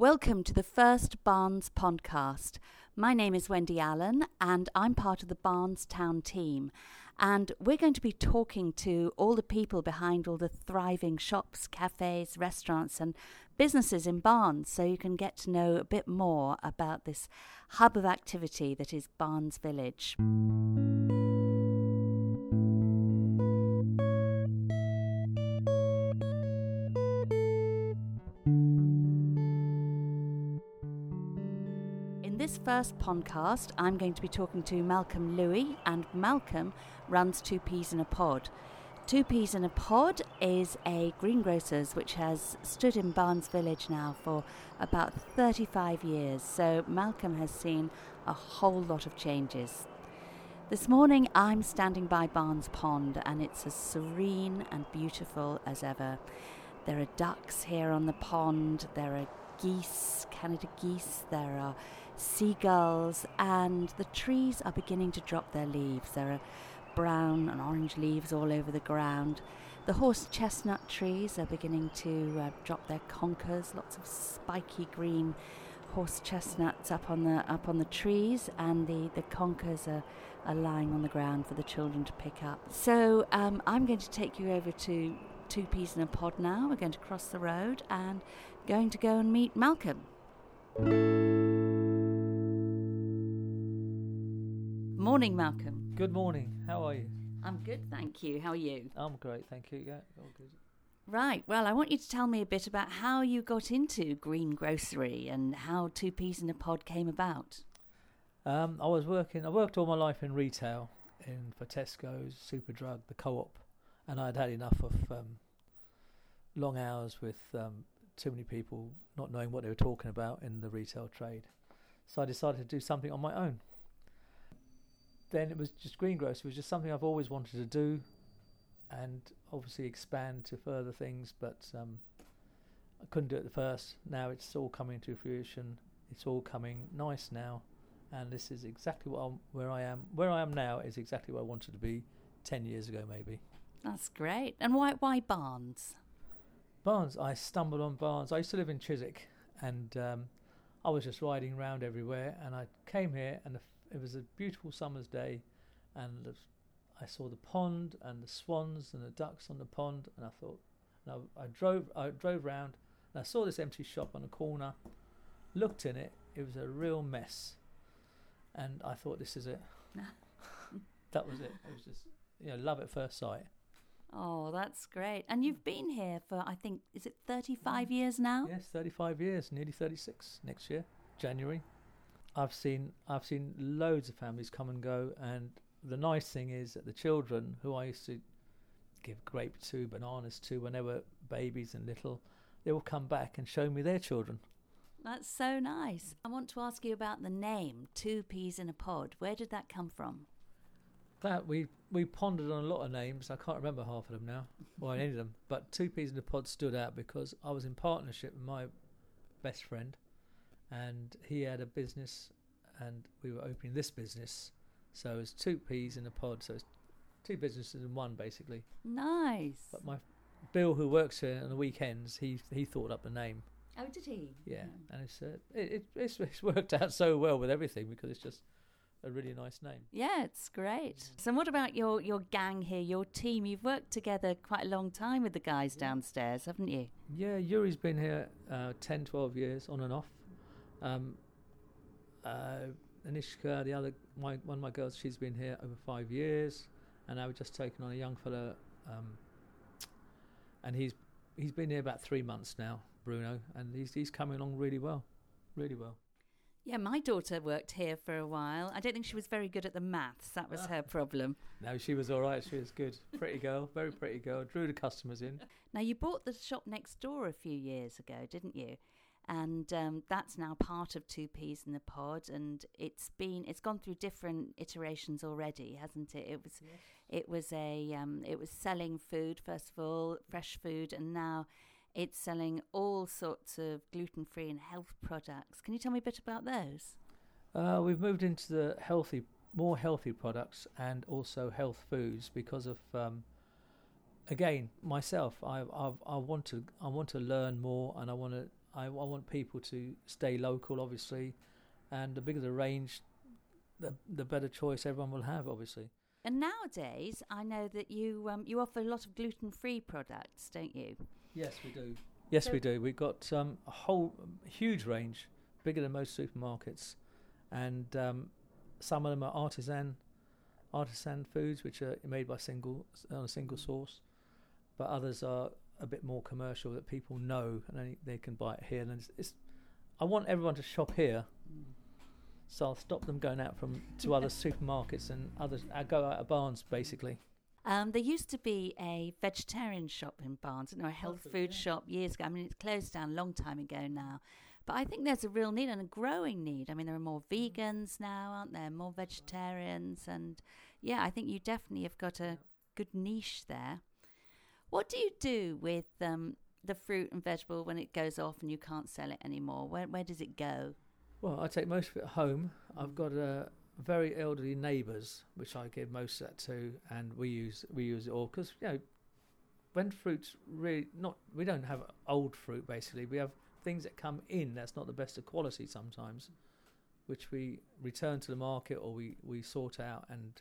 Welcome to the first Barnes podcast. My name is Wendy Allen and I'm part of the Barnes Town team. And we're going to be talking to all the people behind all the thriving shops, cafes, restaurants, and businesses in Barnes so you can get to know a bit more about this hub of activity that is Barnes Village. First podcast, I'm going to be talking to Malcolm Louis, and Malcolm runs Two Peas in a Pod. Two Peas in a Pod is a greengrocer's which has stood in Barnes Village now for about 35 years, so Malcolm has seen a whole lot of changes. This morning, I'm standing by Barnes Pond, and it's as serene and beautiful as ever. There are ducks here on the pond, there are geese, Canada geese, there are seagulls, and the trees are beginning to drop their leaves. There are brown and orange leaves all over the ground. The horse chestnut trees are beginning to uh, drop their conkers, lots of spiky green horse chestnuts up on the up on the trees and the, the conkers are, are lying on the ground for the children to pick up. So um, I'm going to take you over to Two Peas in a Pod now. We're going to cross the road and going to go and meet Malcolm. Morning, Malcolm. Good morning. How are you? I'm good, thank you. How are you? I'm great, thank you. Yeah, all good. Right. Well, I want you to tell me a bit about how you got into green grocery and how Two Peas in a Pod came about. Um, I was working. I worked all my life in retail, in for Tesco's, Superdrug, the Co-op, and I'd had enough of um, long hours with um, too many people not knowing what they were talking about in the retail trade. So I decided to do something on my own. Then it was just greengrocery. It was just something I've always wanted to do, and obviously expand to further things. But um, I couldn't do it at first. Now it's all coming to fruition. It's all coming nice now, and this is exactly what I'm, where I am. Where I am now is exactly where I wanted to be ten years ago, maybe. That's great. And why why Barnes? Barnes. I stumbled on Barnes. I used to live in Chiswick, and um, I was just riding around everywhere. And I came here, and the, it was a beautiful summer's day, and the, I saw the pond and the swans and the ducks on the pond, and I thought, and I, I drove, I drove round, and I saw this empty shop on the corner. Looked in it. It was a real mess, and I thought, this is it. that was it. It was just, you know, love at first sight. Oh, that's great. And you've been here for I think is it 35 mm. years now? Yes, 35 years, nearly 36 next year, January. I've seen I've seen loads of families come and go, and the nice thing is that the children who I used to give grape to, bananas to when they were babies and little, they will come back and show me their children. That's so nice. I want to ask you about the name Two Peas in a Pod. Where did that come from? That we we pondered on a lot of names. I can't remember half of them now, or any of them. But two peas in a pod stood out because I was in partnership with my best friend, and he had a business, and we were opening this business. So it's two peas in a pod. So it's two businesses in one, basically. Nice. But my Bill, who works here on the weekends, he he thought up the name. Oh, did he? Yeah, and it's uh, it, it it's, it's worked out so well with everything because it's just a really nice name. Yeah, it's great. So, what about your your gang here, your team? You've worked together quite a long time with the guys downstairs, haven't you? Yeah, Yuri's been here uh, 10, 12 years on and off. Um, uh, Anishka, the other my, one of my girls, she's been here over five years, and we've just taken on a young fella, um, and he's he's been here about three months now, Bruno, and he's he's coming along really well, really well. Yeah, my daughter worked here for a while. I don't think she was very good at the maths. That was her problem. No, she was all right. She was good, pretty girl, very pretty girl. Drew the customers in. Now, you bought the shop next door a few years ago, didn't you? And um, that's now part of Two Peas in the Pod, and it's been it's gone through different iterations already, hasn't it? It was it was a um, it was selling food first of all, fresh food, and now it's selling all sorts of gluten free and health products. Can you tell me a bit about those? Uh, we've moved into the healthy, more healthy products and also health foods because of, um, again, myself. I, I I want to I want to learn more and I want to I, I want people to stay local, obviously, and the bigger the range, the the better choice everyone will have, obviously. And nowadays, I know that you um, you offer a lot of gluten free products, don't you? Yes, we do. Yes, So- we do. We've got um, a whole um, huge range, bigger than most supermarkets, and um, some of them are artisan, artisan foods which are made by single on a single source, but others are a bit more commercial that people know and they, they can buy it here. And it's, it's, I want everyone to shop here, so I'll stop them going out from to other supermarkets and others. I go out of Barnes basically. Um, there used to be a vegetarian shop in Barnes, or a health food, food yeah. shop years ago. I mean, it's closed down a long time ago now. But I think there's a real need and a growing need. I mean, there are more Mm. vegans now, aren't there? More vegetarians. And yeah, I think you definitely have got a good niche there. What do you do with um, the fruit and vegetable when it goes off and you can't sell it anymore? Where, where does it go? Well, I take most of it home. I've got uh, very elderly neighbours, which I give most of that to, and we use we use it all because you know when fruit's really not we don't have old fruit basically. We have things that come in that's not the best of quality sometimes, which we return to the market or we, we sort out and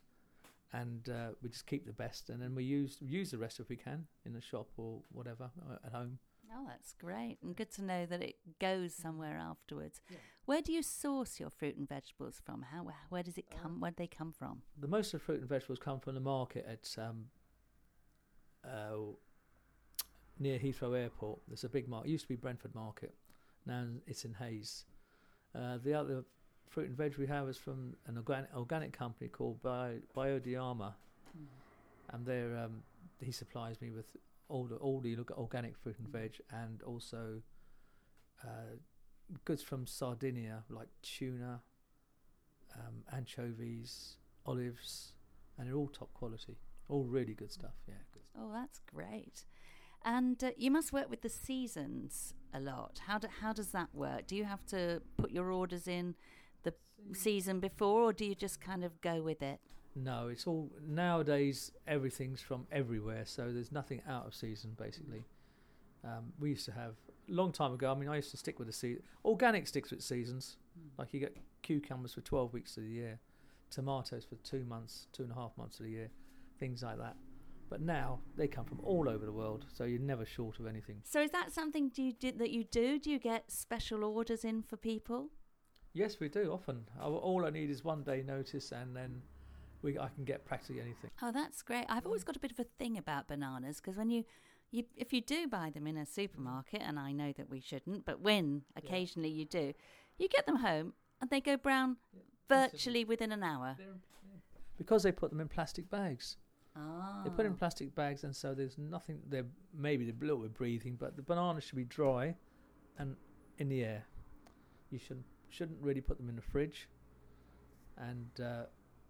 and uh, we just keep the best and then we use use the rest if we can in the shop or whatever uh, at home. Oh, that's great. And good to know that it goes somewhere afterwards. Where do you source your fruit and vegetables from? How where does it come? Where do they come from? the most of the fruit and vegetables come from the market at um, uh, near Heathrow Airport. There's a big market. It used to be Brentford Market. Now it's in Hayes. Uh, the other fruit and veg we have is from an organic, organic company called Bio, Biodiama, and they're um, he supplies me with all the all the orga- organic fruit and veg, and also uh, goods from Sardinia like tuna, um, anchovies, olives, and they're all top quality, all really good stuff. Yeah, good stuff. Oh, that's great. And uh, you must work with the seasons a lot. How do, how does that work? Do you have to put your orders in the season before, or do you just kind of go with it? No, it's all nowadays. Everything's from everywhere, so there's nothing out of season basically. Um, we used to have a long time ago. I mean, I used to stick with the season. Organic sticks with seasons. Like you get cucumbers for 12 weeks of the year, tomatoes for two months, two and a half months of the year, things like that. But now they come from all over the world, so you're never short of anything. So is that something do you do, that you do? Do you get special orders in for people? Yes, we do often. All I need is one day notice, and then we I can get practically anything. Oh, that's great. I've always got a bit of a thing about bananas because when you, you, if you do buy them in a supermarket, and I know that we shouldn't, but when occasionally you do, you get them home and they go brown virtually within an hour. Because they put them in plastic bags. Ah. They put in plastic bags, and so there's nothing. They're maybe they're a little bit breathing, but the banana should be dry and in the air. You shouldn't shouldn't really put them in the fridge. And uh,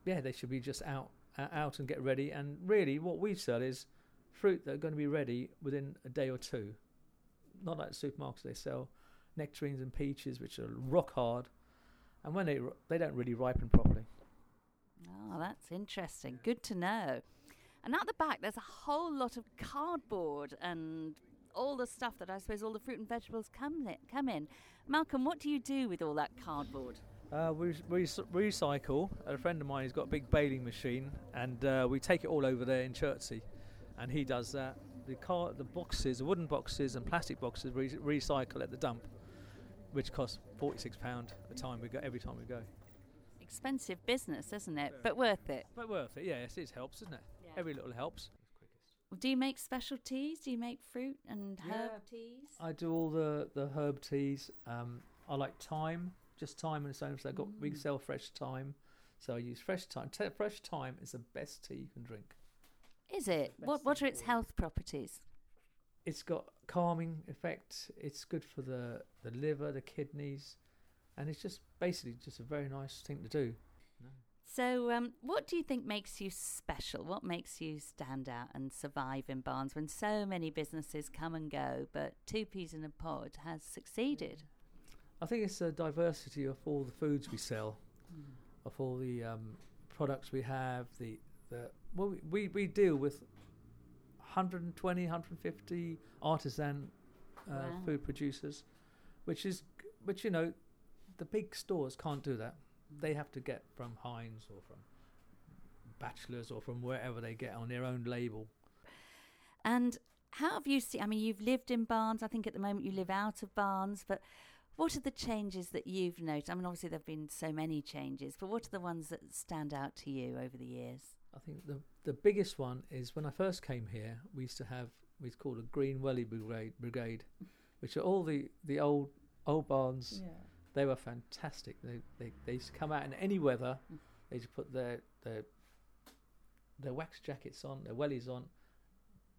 yeah, they should be just out out and get ready. And really, what we sell is fruit that are going to be ready within a day or two. Not like the supermarkets; they sell nectarines and peaches, which are rock hard, and when they they don't really ripen properly. Oh, that's interesting. Good to know. And at the back, there's a whole lot of cardboard and all the stuff that I suppose all the fruit and vegetables come in. Come in. Malcolm, what do you do with all that cardboard? Uh, we we recycle. A friend of mine has got a big baling machine, and uh, we take it all over there in Chertsey, and he does that. The car, the boxes, the wooden boxes and plastic boxes, we recycle at the dump, which costs forty six pound a time we go every time we go. Expensive business, isn't it? But worth it. But worth it, yes, it helps, doesn't it? Yeah. Every little helps. Do you make special teas? Do you make fruit and Yeah. herb teas? I do all the, the herb teas. Um, I like thyme, just thyme and its own. So I got we Mm. sell fresh thyme, so I use fresh thyme. T- fresh thyme is the best tea you can drink. Is it? What What are its health properties? It's got calming effect. It's good for the the liver, the kidneys, and it's just basically just a very nice thing to do. So, um, what do you think makes you special? What makes you stand out and survive in Barnes when so many businesses come and go, but Two Peas in a Pod has succeeded? I think it's the diversity of all the foods we sell, of all the um, products we have. The the well, we, we, we deal with 120, 150 artisan uh, Wow. food producers, which is which you know, the big stores can't do that. They have to get from Heinz or from Batchelors or from wherever they get on their own label. And how have you seen? I mean, you've lived in Barnes. I think at the moment you live out of Barnes, but what are the changes that you've noticed? I mean, obviously there have been so many changes, but what are the ones that stand out to you over the years? I think the the biggest one is when I first came here, we used to have we called a Green Welly Brigade, brigade which are all the, the old old barns. Yeah. They were fantastic. They, they they used to come out in any weather. Mm. They used to put their their their wax jackets on, their wellies on,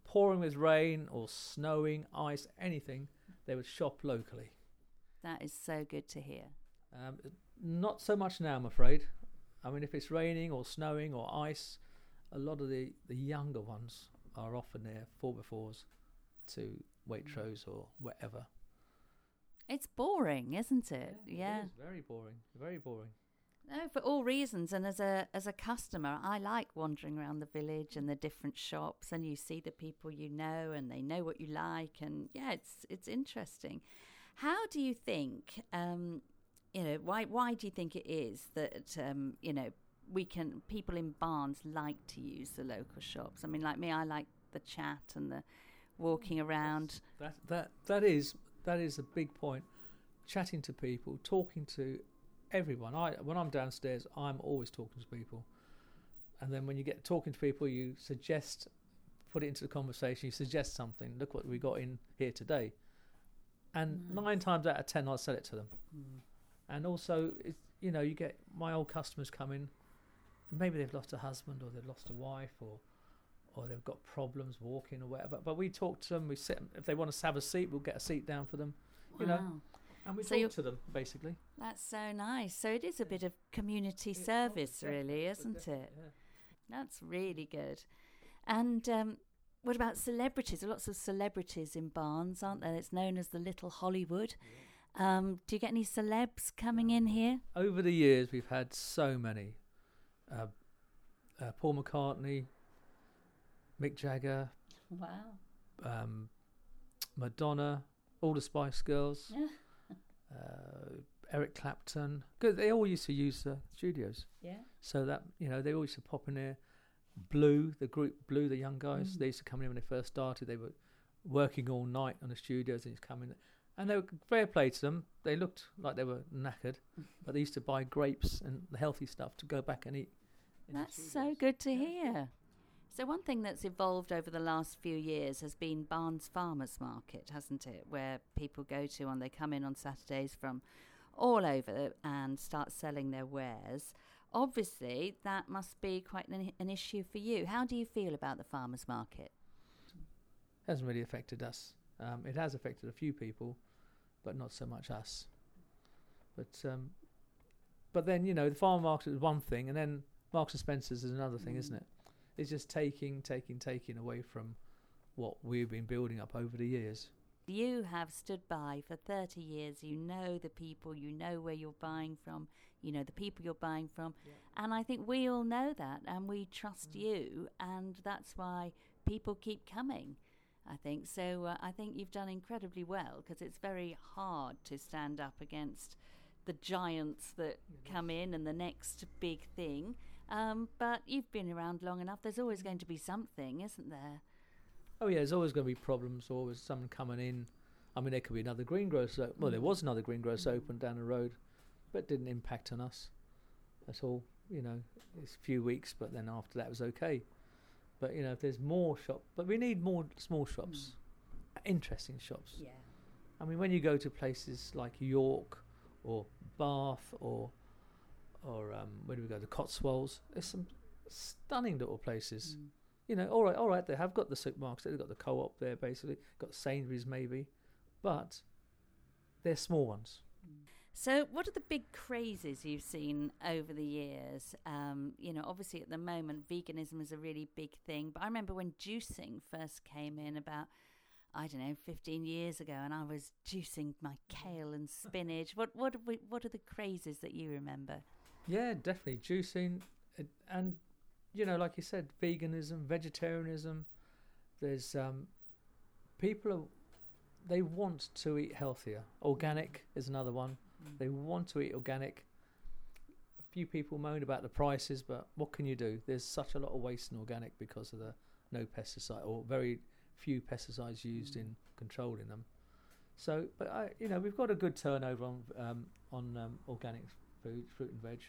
pouring with rain or snowing, ice, anything. They would shop locally. That is so good to hear. Um, not so much now, I'm afraid. I mean, if it's raining or snowing or ice, a lot of the, the younger ones are often there four befores to Waitrose or wherever. It's boring, isn't it? Yeah. It is very boring. Very boring. No, for all reasons. And as a as a customer, I like wandering around the village and the different shops, and you see the people you know, and they know what you like, and yeah, it's it's interesting. How do you think? Um, you know, why why do you think it is that um, you know we can people in Barnes like to use the local shops? I mean, like me, I like the chat and the walking around. That that that is that is a big point. Chatting to people, talking to everyone. I when I'm downstairs, I'm always talking to people. And then when you get talking to people, you suggest, put it into the conversation. You suggest something. Look what we got in here today. And nine times out of ten, I'll sell it to them. Mm. And also, you know, you get my old customers come in, and maybe they've lost a husband or they've lost a wife or or they've got problems walking or whatever. But we talk to them. We sit. If they want to have a seat, we'll get a seat down for them, You know, and we So talk to them basically. That's so nice. So it is a bit of community It- oh, service, definitely, really, isn't it? yeah. That's really good. And um, what about celebrities? There are lots of celebrities in Barnes, aren't there? It's known as the Little Hollywood. Um, do you get any celebs coming in here? Over the years, we've had so many. Uh, uh, Paul McCartney, Mick Jagger, Wow. um, Madonna, all the Spice Girls, uh, Eric Clapton. 'Cause they all used to use the studios, Yeah. so that you know they all used to pop in there. Blue, the group Blue, the young guys, Mm. they used to come in when they first started. They were working all night on the studios and it's coming. And they were fair play to them. They looked like they were knackered, but they used to buy grapes and the healthy stuff to go back and eat. That's so good to hear. So, one thing that's evolved over the last few years has been Barnes Farmers Market, hasn't it? Where people go to and they come in on Saturdays from all over and start selling their wares. Obviously, that must be quite an, an issue for you. How do you feel about the farmers market? hasn't really affected us. Um, it has affected a few people, but not so much us. But um, but then you know the farm market is one thing, and then Marks and Spencers is another thing, isn't Mm. it? It's just taking, taking, taking away from what we've been building up over the years. You have stood by for 30 years. You know the people, you know where you're buying from, you know the people you're buying from. And I think we all know that and we trust you. And that's why people keep coming, I think. So uh, I think you've done incredibly well because it's very hard to stand up against the giants that come in and the next big thing. Um, but you've been around long enough. There's always going to be something, isn't there? Oh yeah, there's always going to be problems. Always someone coming in. I mean, there could be another greengrocer. Well, there was another greengrocer open down the road, but didn't impact on us at all. You know, it's a few weeks, but then after that it was okay. But you know, if there's more shop, but we need more small shops, interesting shops. Yeah. I mean, when you go to places like York or Bath or or um, where do we go? The Cotswolds. There's some stunning little places Mm. you know, all right, all right, they have got the supermarkets, they've got the co-op there, basically, got Sainsbury's maybe, but they're small ones. So, what are the big crazes you've seen over the years? Um, you know, obviously at the moment, veganism is a really big thing. But I remember when juicing first came in about, I don't know, 15 years ago, and I was juicing my kale and spinach. What what what are the crazes that you remember? Yeah, definitely juicing, and, and you know, like you said, veganism, vegetarianism. There's um, people are they want to eat healthier. Organic is another one. Mm. They want to eat organic. A few people moan about the prices, but what can you do? There's such a lot of waste in organic because of the no pesticide or very few pesticides used Mm. in controlling them. So, but I, you know, we've got a good turnover on um, on um, organic food, fruit and veg.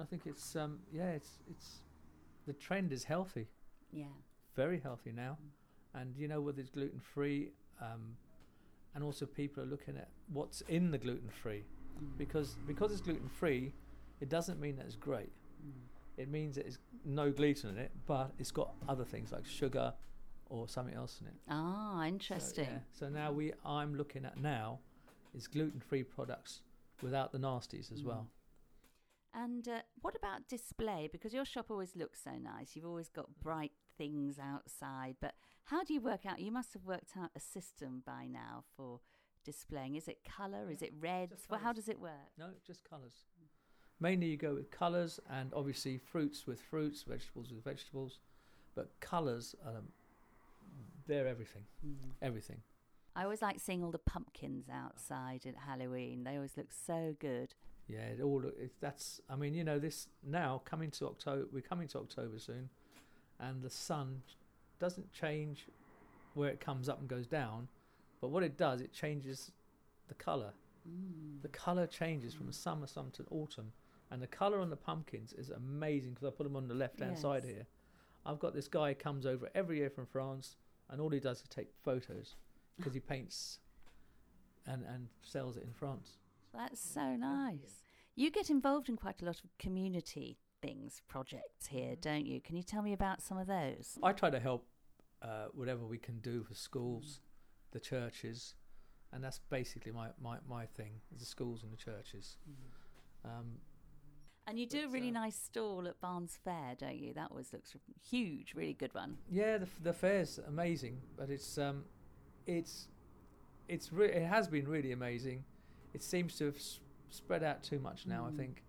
I think it's um, yeah, it's it's the trend is healthy, Yeah. very healthy now, Mm. and you know whether it's gluten free, um, and also people are looking at what's in the gluten free Mm. because because it's gluten free, it doesn't mean that it's great. Mm. It means that it's no gluten in it, but it's got other things like sugar or something else in it. Ah, So, interesting. yeah. So, now we I'm looking at now is gluten free products without the nasties as Mm. well. And uh, what about display? Because your shop always looks so nice. You've always got bright things outside. But how do you work out? You must have worked out a system by now for displaying. Is it colour? Is it reds? Well, how does it work? No, just colours. Mainly you go with colours and obviously fruits with fruits, vegetables with vegetables, but colours um, they're everything, Mm. everything. I always like seeing all the pumpkins outside at Halloween. They always look so good. Yeah, it all it, that's. I mean, you know, this now coming to October. We're coming to October soon, and the sun doesn't change where it comes up and goes down, but what it does, it changes the colour. Mm. The colour changes from summer, summer to autumn, and the colour on the pumpkins is amazing because I put them on the left hand side here. I've got this guy comes over every year from France, and all he does is take photos because he paints and and sells it in France. That's so nice. You get involved in quite a lot of community things, projects here, Mm-hmm. don't you? Can you tell me about some of those? I try to help uh, whatever we can do for schools, the churches, and that's basically my, my, my thing: the schools and the churches. Um, And you do a really uh, nice stall at Barnes Fair, don't you? That always looks huge, really good one. yeah, the the fair's amazing, but it's um, it's it's re- it has been really amazing. It seems to have s- spread out too much now. I Mm. think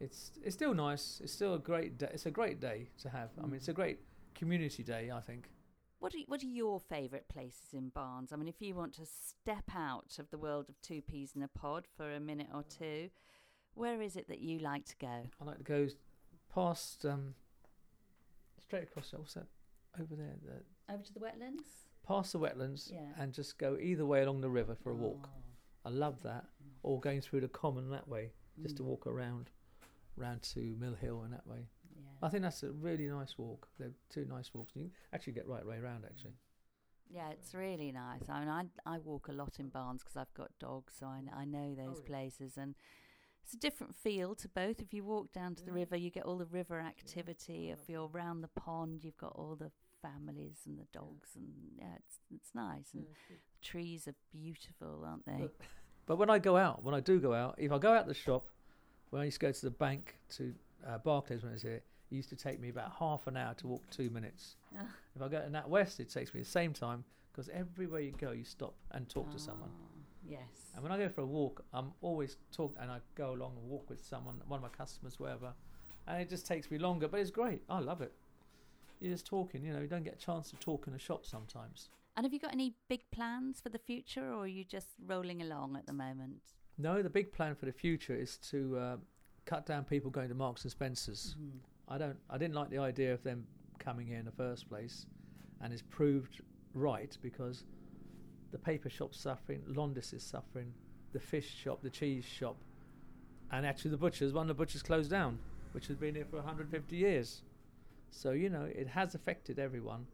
it's it's still nice. It's still a great day. It's a great day to have. I mean, it's a Mm. great community day. I think. What are, what are your favourite places in Barnes? I mean, if you want to step out of the world of two peas in a pod for a minute or two, where is it that you like to go? I like to go past um, straight across. What's that over there? The, Over to the wetlands? past the wetlands Yeah. and just go either way along the river for a walk. Oh. I love that. Or going through the common that way, just to Mm. walk around, round to Mill Hill and that way. Yeah. I think that's a really nice walk. They're two nice walks. You can actually get right way around actually. Yeah, it's really nice. I mean, I, I walk a lot in Barnes because I've got dogs, so I, I know those yeah. places. And it's a different feel to both. If you walk down to the river, you get all the river activity. If you're round the pond, you've got all the families and the dogs, and yeah, it's it's nice. And the trees are beautiful, aren't they? But- But when I go out, when I do go out, if I go out the shop, when I used to go to the bank to uh, Barclays when I was here, it used to take me about half an hour to walk two minutes. If I go to Nat West, it takes me the same time because everywhere you go, you stop and talk to someone. Ah, Yes. And when I go for a walk, I'm always talk and I go along and walk with someone, one of my customers, wherever, and it just takes me longer, but it's great. I love it. You're just talking, you know. You don't get a chance to talk in a shop sometimes. And have you got any big plans for the future, or are you just rolling along at the moment? No, the big plan for the future is to uh, cut down people going to Marks and Spencers. Mhm. I don't. I didn't like the idea of them coming here in the first place, and it's proved right because the paper shop's suffering, Londis is suffering, the fish shop, the cheese shop, and actually the butchers. One of the butchers closed down, which has been here for 150 years. So you know it has affected everyone,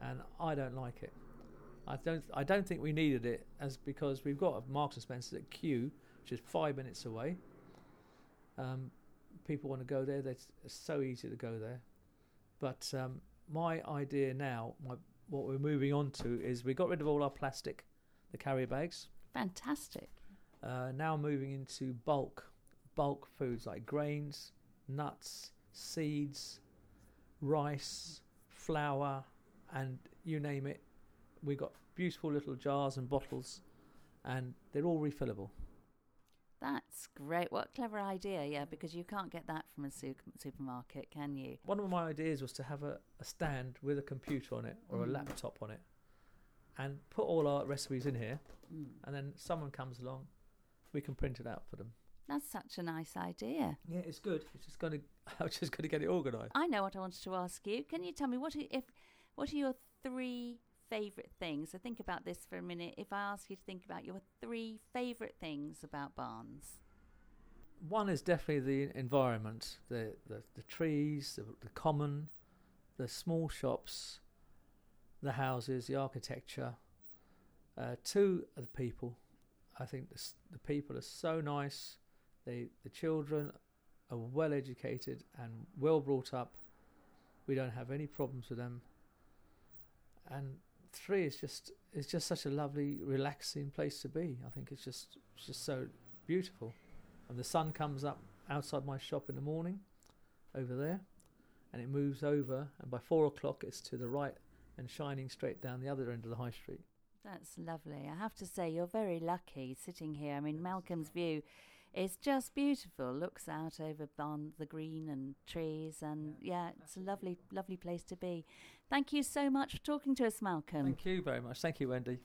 and I don't like it. I don't. I don't think we needed it as because we've got a Marks and Spencers at Kew, which is five minutes away. Um, people want to go there. It's so easy to go there. But um, my idea now, my, what we're moving on to is we got rid of all our plastic, the carrier bags. Fantastic. Uh, now moving into bulk, bulk foods like grains, nuts, seeds, rice, flour, and you name it. We got beautiful little jars and bottles, and they're all refillable. That's great. What a clever idea, yeah, because you can't get that from a su- supermarket, can you? One of my ideas was to have a, a stand with a computer on it or a Mm. laptop on it, and put all our recipes in here, Mm. and then someone comes along, we can print it out for them. That's such a nice idea. Yeah, it's good. It's just got to, I just going to get it organised. I know what I wanted to ask you. Can you tell me what are, if what are your three favourite things? So think about this for a minute. If I ask you to think about your three favourite things about Barnes. One is definitely the environment, the the, the trees, the, the common, the small shops, the houses, the architecture. Uh, two are the people. I think the, the people are so nice. They the children are well educated and well brought up. We don't have any problems with them. And three is just it's just such a lovely, relaxing place to be. I think it's just it's just so beautiful. And the sun comes up outside my shop in the morning, over there, and it moves over, and by four o'clock it's to the right and shining straight down the other end of the high street. That's lovely. I have to say, you're very lucky sitting here. I mean, Malcolm's view is just beautiful. Looks out over Barn, the green and trees, and yeah, it's a lovely, lovely place to be. Thank you so much for talking to us, Malcolm. Thank you very much. Thank you, Wendy.